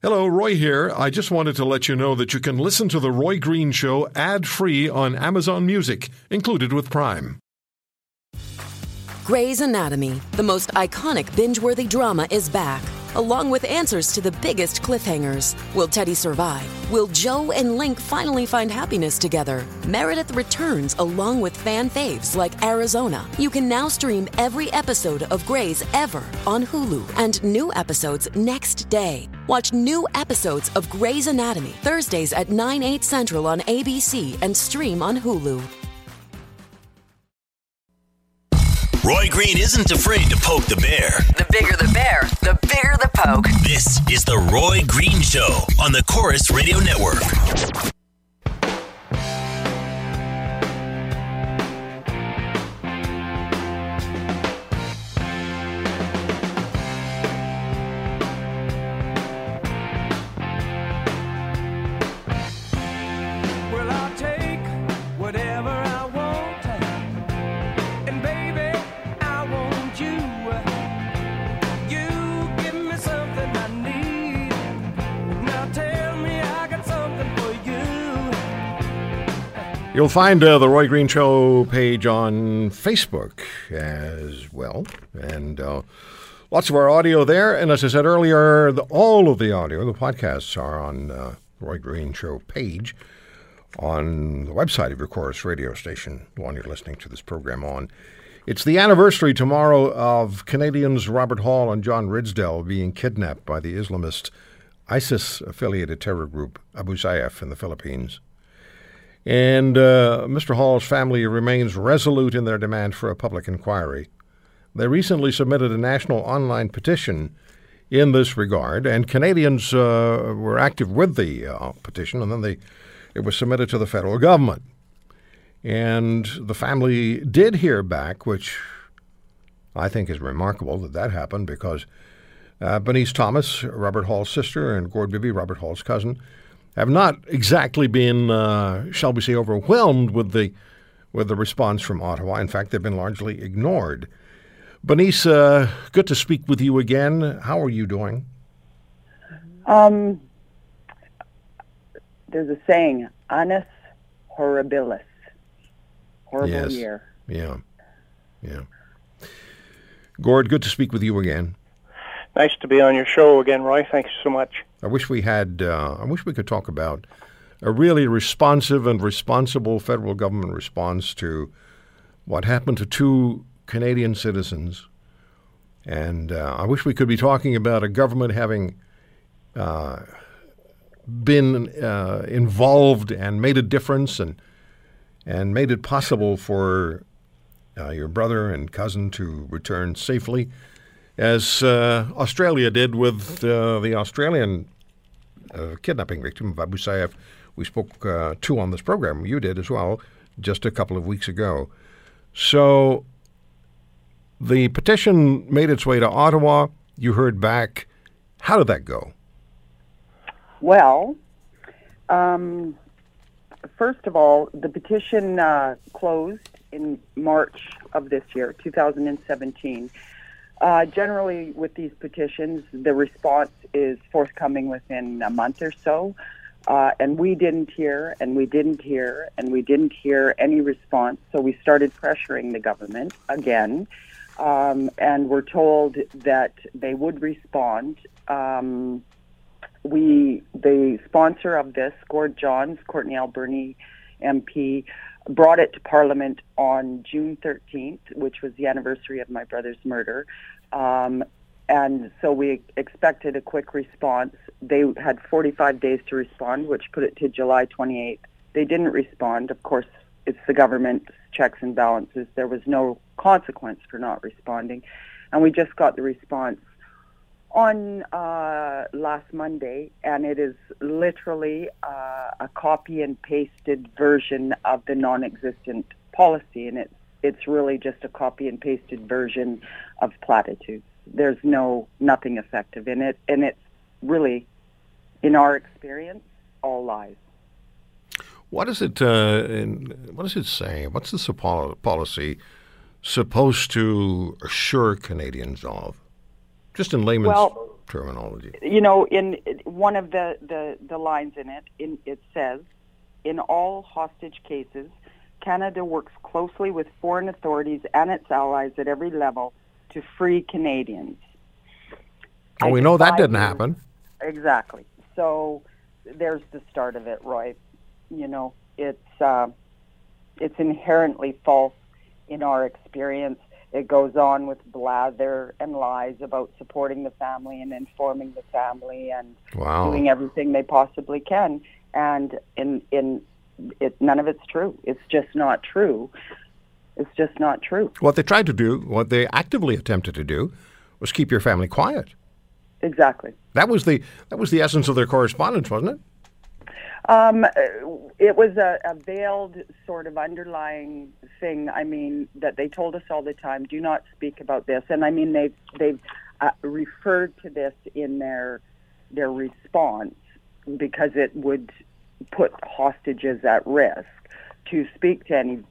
Hello, Roy here. I just wanted to let you know that you can listen to The Roy Green Show ad free on Amazon Music, included with Prime. Grey's Anatomy, the most iconic binge worthy drama, is back, along with answers to the biggest cliffhangers. Will Teddy survive? Will Jo and Link finally find happiness together? Meredith returns along with fan faves like Arizona. You can now stream every episode of Grey's ever on Hulu and new episodes next day. Watch new episodes of Grey's Anatomy Thursdays at 9, 8 central on ABC and stream on Hulu. Roy Green isn't afraid to poke the bear. The bigger the bear, the bigger the poke. This is the Roy Green Show on the Corus Radio Network. You'll find uh, the Roy Green Show page on Facebook as well, and uh, lots of our audio there. And as I said earlier, the, all of the audio, the podcasts, are on uh, Roy Green Show page on the website of your Corus radio station, the one you're listening to this program on. It's the anniversary tomorrow of Canadians Robert Hall and John Ridsdale being kidnapped by the Islamist ISIS affiliated terror group Abu Sayyaf in the Philippines. And uh, Mr. Hall's family remains resolute in their demand for a public inquiry. They recently submitted a national online petition in this regard, and Canadians uh, were active with the uh, petition, and then they, it was submitted to the federal government. And the family did hear back, which I think is remarkable that that happened because uh, Bernice Thomas, Robert Hall's sister, and Gord Bibby, Robert Hall's cousin, have not exactly been, uh, shall we say, overwhelmed with the with the response from Ottawa. In fact, they've been largely ignored. Bernice, uh, good to speak with you again. How are you doing? Um, there's a saying, annus horribilis. Horrible Yes. year. Yeah, yeah. Gord, good to speak with you again. Nice to be on your show again, Roy. Thank you so much. I wish we had. Uh, I wish we could talk about a really responsive and responsible federal government response to what happened to two Canadian citizens, and uh, I wish we could be talking about a government having uh, been uh, involved and made a difference and and made it possible for uh, your brother and cousin to return safely, as uh, Australia did with uh, the Australian uh, kidnapping victim of Abu Sayyaf. We spoke uh, to on this program. You did as well, just a couple of weeks ago. So the petition made its way to Ottawa. You heard back. How did that go? Well, um, first of all, the petition uh, closed in March of this year, 2017. Uh, generally, with these petitions, the response is forthcoming within a month or so. Uh, and we didn't hear, and we didn't hear, and we didn't hear any response. So we started pressuring the government again, um, and were told that they would respond. Um, we, the sponsor of this, Gord Johns, Courtenay Alberni MP, brought it to Parliament on June 13th, which was the anniversary of my brother's murder. Um, and so we expected a quick response. They had 45 days to respond, which put it to July 28th. They didn't respond. Of course, it's the government's checks and balances. There was no consequence for not responding. And we just got the response on uh, last Monday, and it is literally uh, a copy and pasted version of the non-existent policy, and it's it's really just a copy and pasted version of platitudes. There's no nothing effective in it, and it's really, in our experience, all lies. What is it? Uh, in, what does it say? What's this policy supposed to assure Canadians of? Just in layman's Well, terminology. you know, in one of the, the, the lines in it, in, it says, in all hostage cases, Canada works closely with foreign authorities and its allies at every level to free Canadians. Oh, we know that didn't you- happen. Exactly. So there's the start of it, Roy. You know, it's uh, it's inherently false in our experience. It goes on with blather and lies about supporting the family and informing the family and Wow. doing everything they possibly can. And in in it, none of it's true. It's just not true. It's just not true. What they tried to do, what they actively attempted to do, was keep your family quiet. Exactly. That was the that was the essence of their correspondence, wasn't it? Um, it was a, a veiled sort of underlying thing. I mean, that they told us all the time, do not speak about this. And I mean, they've they've uh, referred to this in their their response because it would put hostages at risk to speak to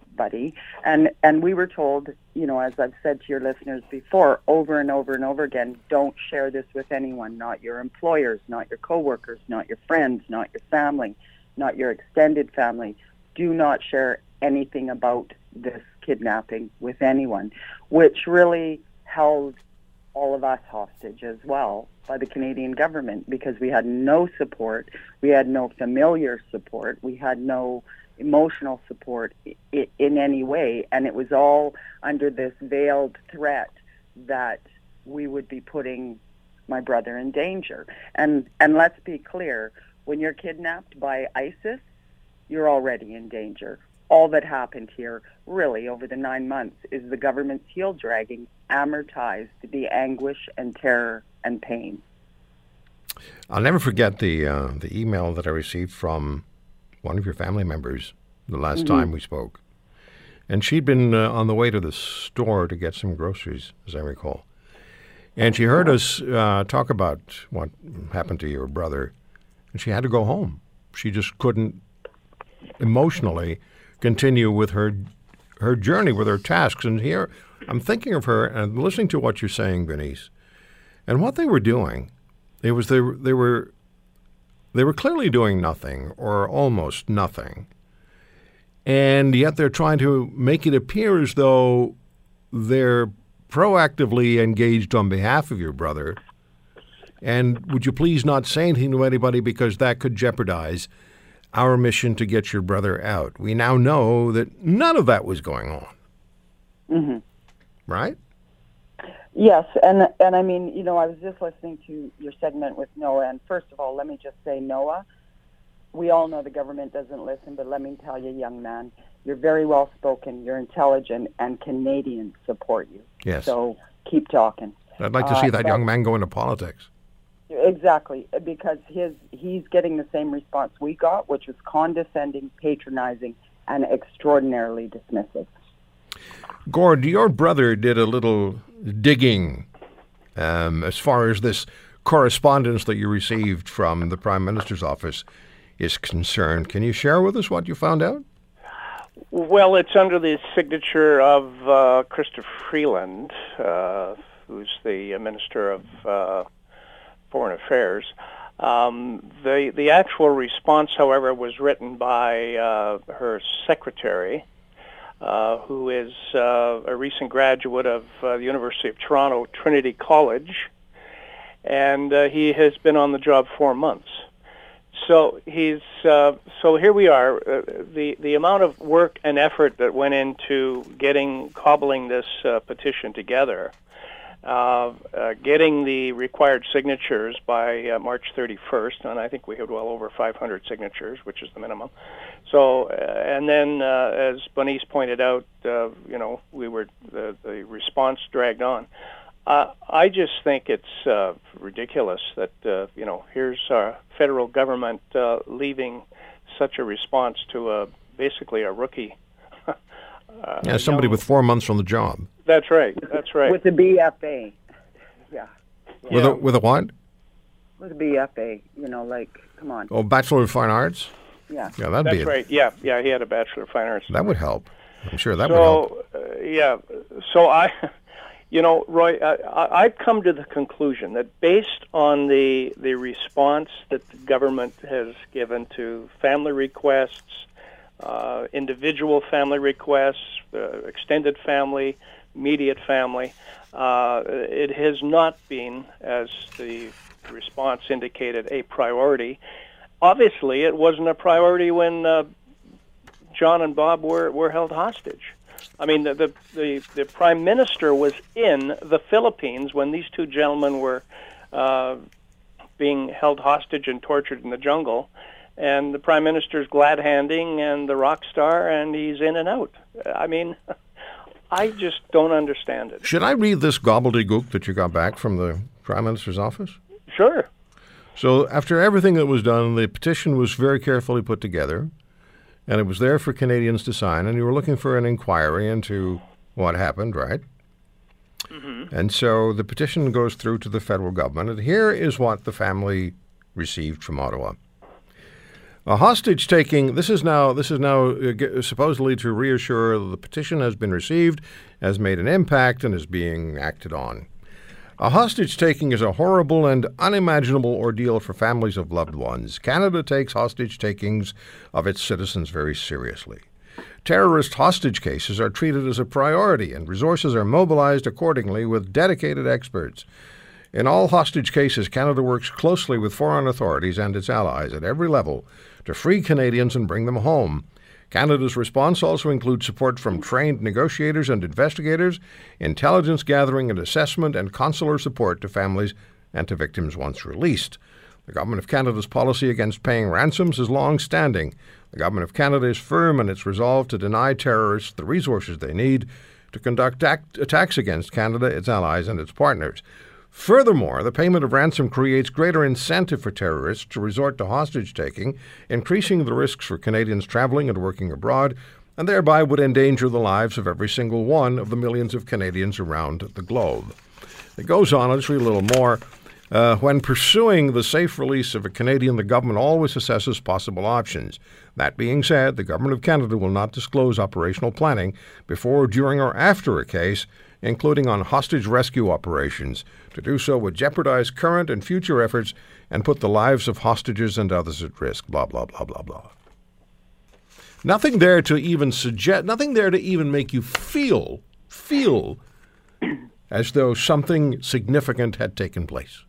And and we were told, you know, as I've said to your listeners before, over and over and over again, don't share this with anyone, not your employers, not your coworkers, not your friends, not your family, not your extended family. Do not share anything about this kidnapping with anyone, which really held all of us hostage as well by the Canadian government because we had no support, we had no familiar support, we had no emotional support in any way, and it was all under this veiled threat that we would be putting my brother in danger. And and let's be clear, when you're kidnapped by ISIS, you're already in danger. All that happened here, really, over the nine months, is the government's heel dragging amortized the anguish and terror and pain. I'll never forget the uh, the email that I received from one of your family members the last time we spoke, and she'd been uh, on the way to the store to get some groceries, as I recall, and she heard us uh, talk about what happened to your brother, and she had to go home. She just couldn't emotionally continue with her her journey with her tasks. And here, I'm thinking of her and listening to what you're saying, Bernice, and what they were doing. It was they they were they were clearly doing nothing or almost nothing, and yet they're trying to make it appear as though they're proactively engaged on behalf of your brother. And would you please not say anything to anybody because that could jeopardize our mission to get your brother out. We now know that none of that was going on. Mhm. Right? Yes, and and I mean, you know, I was just listening to your segment with Noah, and first of all, let me just say, Noah, we all know the government doesn't listen, but let me tell you, young man, you're very well spoken, you're intelligent, and Canadians support you. Yes. So keep talking. I'd like to Uh, see that but- young man go into politics. Exactly, because his he's getting the same response we got, which was condescending, patronizing, and extraordinarily dismissive. Gord, your brother did a little digging um, as far as this correspondence that you received from the Prime Minister's office is concerned. Can you share with us what you found out? Well, it's under the signature of uh, Chrystia Freeland, uh, who's the Minister of uh, Foreign Affairs. Um, the the actual response, however, was written by uh, her secretary, uh, who is uh, a recent graduate of uh, the University of Toronto Trinity College, and uh, he has been on the job four months. So he's uh, so here we are. Uh, the the amount of work and effort that went into getting cobbling this petition together, uh, uh, getting the required signatures by uh, March 31st, and I think we had well over 500 signatures, which is the minimum. So uh, and then uh, as Bernice pointed out, uh, you know we were the the response dragged on. Uh, I just think it's uh, ridiculous that uh, you know here's our federal government uh, leaving such a response to a basically a rookie. uh, Yeah, somebody with four months on the job. That's right. That's right. With the BFA, yeah, With, Yeah. a, with a what? with the BFA, you know, like, come on, Oh, Bachelor of Fine Arts? yeah. Yeah, that'd That's be That's right. Yeah, yeah. He had a bachelor of fine arts. That would help. I'm sure that would help. so uh, yeah, so I, You know, Roy, I, I, I've come to the conclusion that based on the the response that the government has given to family requests, uh, individual family requests, uh, extended family, immediate family, uh, it has not been, as the response indicated, a priority. Obviously, it wasn't a priority when uh, John and Bob were, were held hostage. I mean, the, the, the, the prime minister was in the Philippines when these two gentlemen were uh, being held hostage and tortured in the jungle. And the prime minister's glad handing and the rock star, and he's in and out. I mean, I just don't understand it. Should I read this gobbledygook that you got back from the Prime Minister's office? Sure. So, after everything that was done, the petition was very carefully put together, and it was there for Canadians to sign, and you were looking for an inquiry into what happened, right? Mm-hmm. And so the petition goes through to the federal government, and here is what the family received from Ottawa. A hostage taking. This is now. This is now uh, supposedly to reassure the petition has been received, has made an impact, and is being acted on. A hostage taking is a horrible and unimaginable ordeal for families of loved ones. Canada takes hostage takings of its citizens very seriously. Terrorist hostage cases are treated as a priority, and resources are mobilized accordingly with dedicated experts. In all hostage cases, Canada works closely with foreign authorities and its allies at every level to free Canadians and bring them home. Canada's response also includes support from trained negotiators and investigators, intelligence gathering and assessment, and consular support to families and to victims once released. The Government of Canada's policy against paying ransoms is long standing. The Government of Canada is firm in its resolve to deny terrorists the resources they need to conduct act- attacks against Canada, its allies, and its partners. Furthermore, the payment of ransom creates greater incentive for terrorists to resort to hostage taking, increasing the risks for Canadians traveling and working abroad, and thereby would endanger the lives of every single one of the millions of Canadians around the globe. It goes on, I'll just read a little more. Uh, when pursuing the safe release of a Canadian, the government always assesses possible options. That being said, the Government of Canada will not disclose operational planning before, during, or after a case, including on hostage rescue operations. To do so would jeopardize current and future efforts and put the lives of hostages and others at risk. Blah, blah, blah, blah, blah. Nothing there to even suggest, nothing there to even make you feel, feel as though something significant had taken place.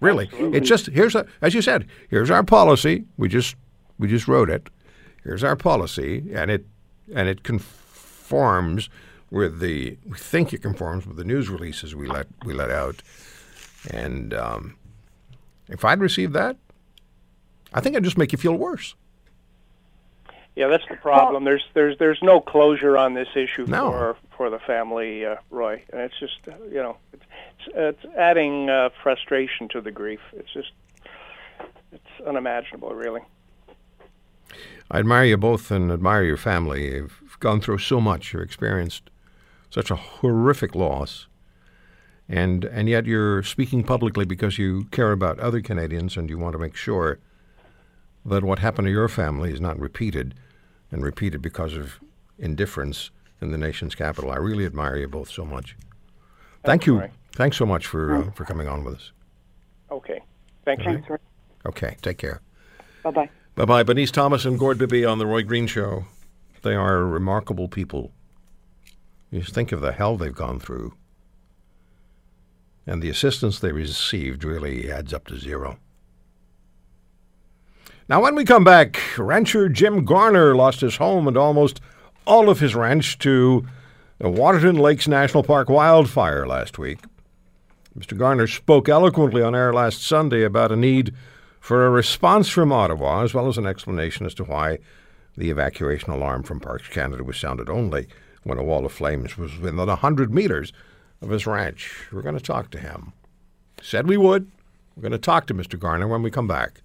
Really, it's just here's a, as you said, here's our policy. We just we just wrote it. Here's our policy, and it and it conforms with the we think it conforms with the news releases we let we let out. And um, if I'd received that, I think I'd just make you feel worse. Yeah, that's the problem. there's there's there's no closure on this issue No. for for the family, uh, Roy, and it's just uh, you know it's it's, it's adding uh, frustration to the grief. It's just it's unimaginable, really. I admire you both and admire your family. You've gone through so much. You've experienced such a horrific loss. And, and yet you're speaking publicly because you care about other Canadians and you want to make sure that what happened to your family is not repeated and repeated because of indifference in the nation's capital. I really admire you both so much. Thank you. Thanks so much for, uh, for coming on with us. Okay, thank you. Thanks, Roy. Okay, take care. Bye bye. Bye bye. Bernice Thomas and Gord Bibby on The Roy Green Show. They are remarkable people. You just think of the hell they've gone through. And the assistance they received really adds up to zero. Now, when we come back, rancher Jim Garner lost his home and almost all of his ranch to the Waterton Lakes National Park wildfire last week. Mr. Garner spoke eloquently on air last Sunday about a need for a response from Ottawa, as well as an explanation as to why the evacuation alarm from Parks Canada was sounded only when a wall of flames was within a 100 meters of his ranch. We're going to talk to him. Said we would. We're going to talk to Mr. Garner when we come back.